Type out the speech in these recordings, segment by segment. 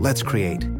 Let's create.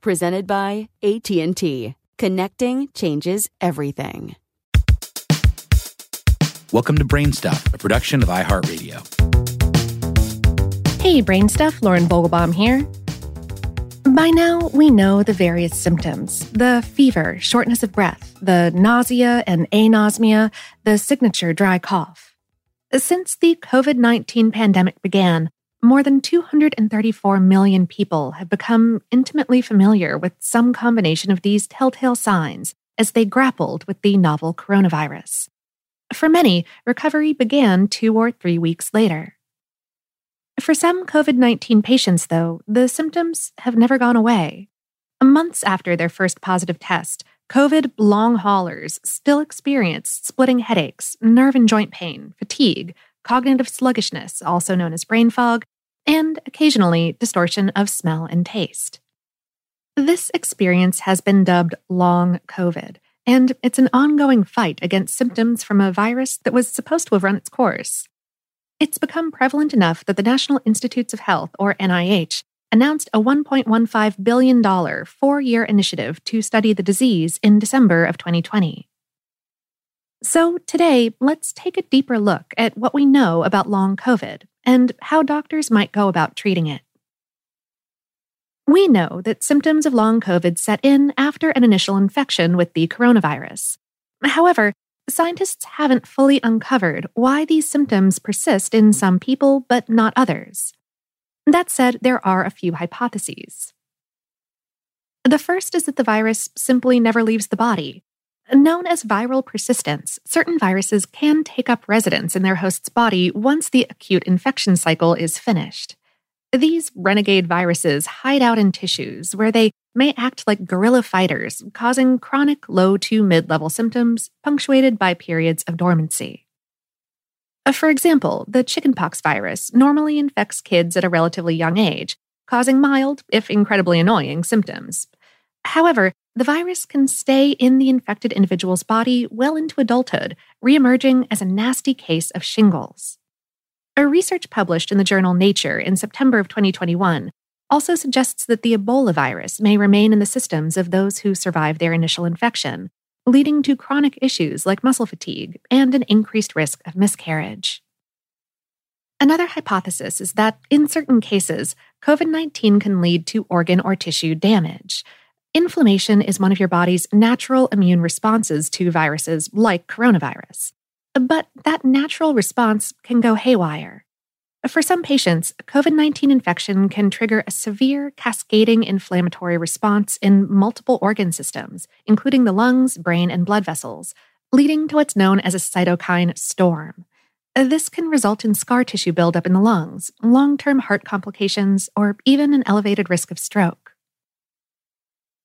presented by AT&T. Connecting changes everything. Welcome to Brainstuff, a production of iHeartRadio. Hey, Brainstuff, Lauren Vogelbaum here. By now, we know the various symptoms the fever, shortness of breath, the nausea and anosmia, the signature dry cough. Since the COVID 19 pandemic began, more than 234 million people have become intimately familiar with some combination of these telltale signs as they grappled with the novel coronavirus. For many, recovery began two or three weeks later. For some COVID 19 patients, though, the symptoms have never gone away. Months after their first positive test, COVID long haulers still experience splitting headaches, nerve and joint pain, fatigue, cognitive sluggishness, also known as brain fog, and occasionally distortion of smell and taste. This experience has been dubbed long COVID, and it's an ongoing fight against symptoms from a virus that was supposed to have run its course. It's become prevalent enough that the National Institutes of Health, or NIH, announced a $1.15 billion four year initiative to study the disease in December of 2020. So, today, let's take a deeper look at what we know about long COVID and how doctors might go about treating it. We know that symptoms of long COVID set in after an initial infection with the coronavirus. However, scientists haven't fully uncovered why these symptoms persist in some people but not others. That said, there are a few hypotheses. The first is that the virus simply never leaves the body, Known as viral persistence, certain viruses can take up residence in their host's body once the acute infection cycle is finished. These renegade viruses hide out in tissues where they may act like guerrilla fighters, causing chronic low to mid level symptoms punctuated by periods of dormancy. Uh, for example, the chickenpox virus normally infects kids at a relatively young age, causing mild, if incredibly annoying, symptoms. However, the virus can stay in the infected individual's body well into adulthood, reemerging as a nasty case of shingles. A research published in the journal Nature in September of 2021 also suggests that the Ebola virus may remain in the systems of those who survive their initial infection, leading to chronic issues like muscle fatigue and an increased risk of miscarriage. Another hypothesis is that in certain cases, COVID 19 can lead to organ or tissue damage. Inflammation is one of your body's natural immune responses to viruses like coronavirus. But that natural response can go haywire. For some patients, COVID 19 infection can trigger a severe cascading inflammatory response in multiple organ systems, including the lungs, brain, and blood vessels, leading to what's known as a cytokine storm. This can result in scar tissue buildup in the lungs, long term heart complications, or even an elevated risk of stroke.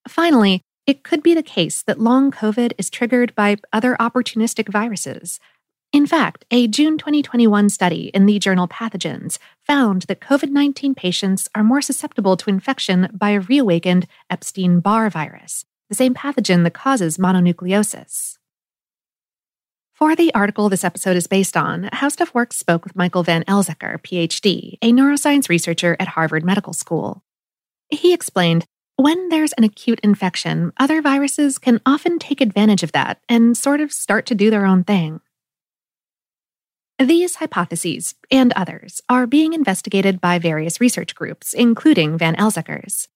Finally, it could be the case that long COVID is triggered by other opportunistic viruses. In fact, a June 2021 study in the journal Pathogens found that COVID 19 patients are more susceptible to infection by a reawakened Epstein Barr virus, the same pathogen that causes mononucleosis. For the article this episode is based on, How Stuff Works spoke with Michael VanElzakker, PhD, a neuroscience researcher at Harvard Medical School. He explained when there's an acute infection, other viruses can often take advantage of that and sort of start to do their own thing. These hypotheses, and others, are being investigated by various research groups, including VanElzakker's.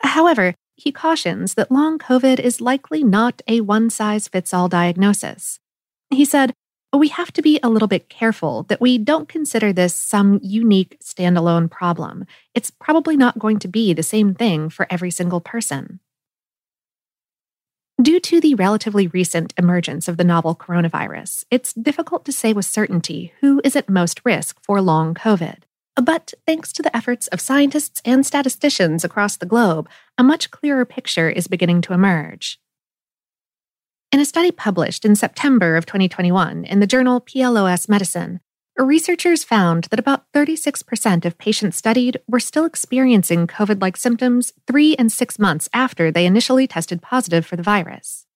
However, he cautions that long COVID is likely not a one size fits all diagnosis. He said, But we have to be a little bit careful that we don't consider this some unique standalone problem. It's probably not going to be the same thing for every single person. Due to the relatively recent emergence of the novel coronavirus, it's difficult to say with certainty who is at most risk for long COVID. But thanks to the efforts of scientists and statisticians across the globe, a much clearer picture is beginning to emerge. In a study published in September of 2021 in the journal PLOS Medicine, researchers found that about 36% of patients studied were still experiencing COVID like symptoms three and six months after they initially tested positive for the virus.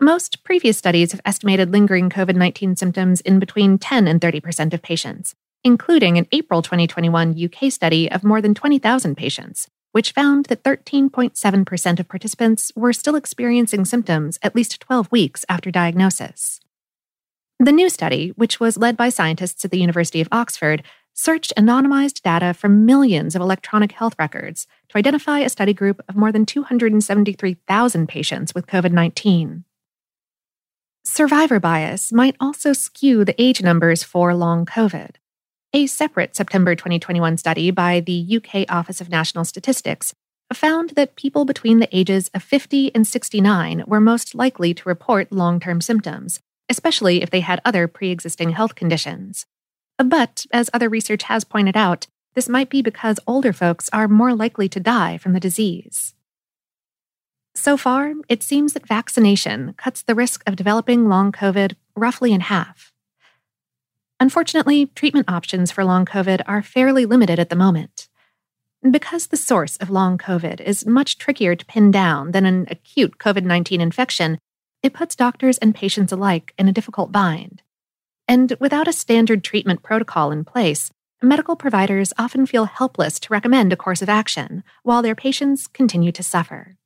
Most previous studies have estimated lingering COVID 19 symptoms in between 10 and 30% of patients, including an April 2021 UK study of more than 20,000 patients, which found that 13.7% of participants were still experiencing symptoms at least 12 weeks after diagnosis. The new study, which was led by scientists at the University of Oxford, searched anonymized data from millions of electronic health records to identify a study group of more than 273,000 patients with COVID 19. Survivor bias might also skew the age numbers for long COVID. A separate September 2021 study by the UK Office of National Statistics found that people between the ages of 50 and 69 were most likely to report long term symptoms, especially if they had other pre existing health conditions. But, as other research has pointed out, this might be because older folks are more likely to die from the disease. So far, it seems that vaccination cuts the risk of developing long COVID roughly in half. Unfortunately, treatment options for long COVID are fairly limited at the moment. Because the source of long COVID is much trickier to pin down than an acute COVID 19 infection, it puts doctors and patients alike in a difficult bind. And without a standard treatment protocol in place, medical providers often feel helpless to recommend a course of action while their patients continue to suffer.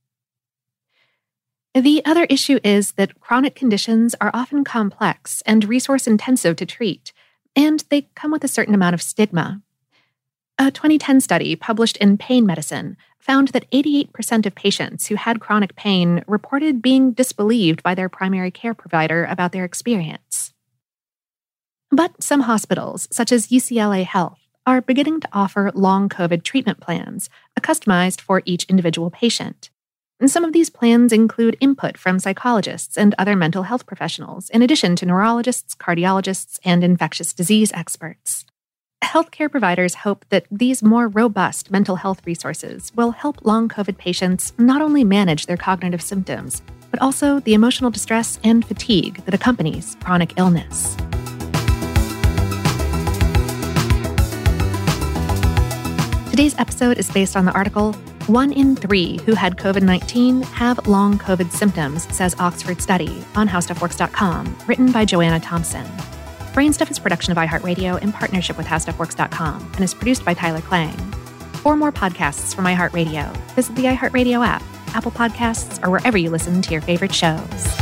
The other issue is that chronic conditions are often complex and resource intensive to treat, and they come with a certain amount of stigma. A 2010 study published in Pain Medicine found that 88% of patients who had chronic pain reported being disbelieved by their primary care provider about their experience. But some hospitals, such as UCLA Health, are beginning to offer long COVID treatment plans, customized for each individual patient. And some of these plans include input from psychologists and other mental health professionals, in addition to neurologists, cardiologists, and infectious disease experts. Healthcare providers hope that these more robust mental health resources will help long COVID patients not only manage their cognitive symptoms, but also the emotional distress and fatigue that accompanies chronic illness. Today's episode is based on the article one in three who had COVID 19 have long COVID symptoms, says Oxford study on howstuffworks.com, written by Joanna Thompson. Brainstuff is production of iHeartRadio in partnership with HowStuffWorks.com and is produced by Tyler Klang. For more podcasts from iHeartRadio, visit the iHeartRadio app, Apple Podcasts, or wherever you listen to your favorite shows.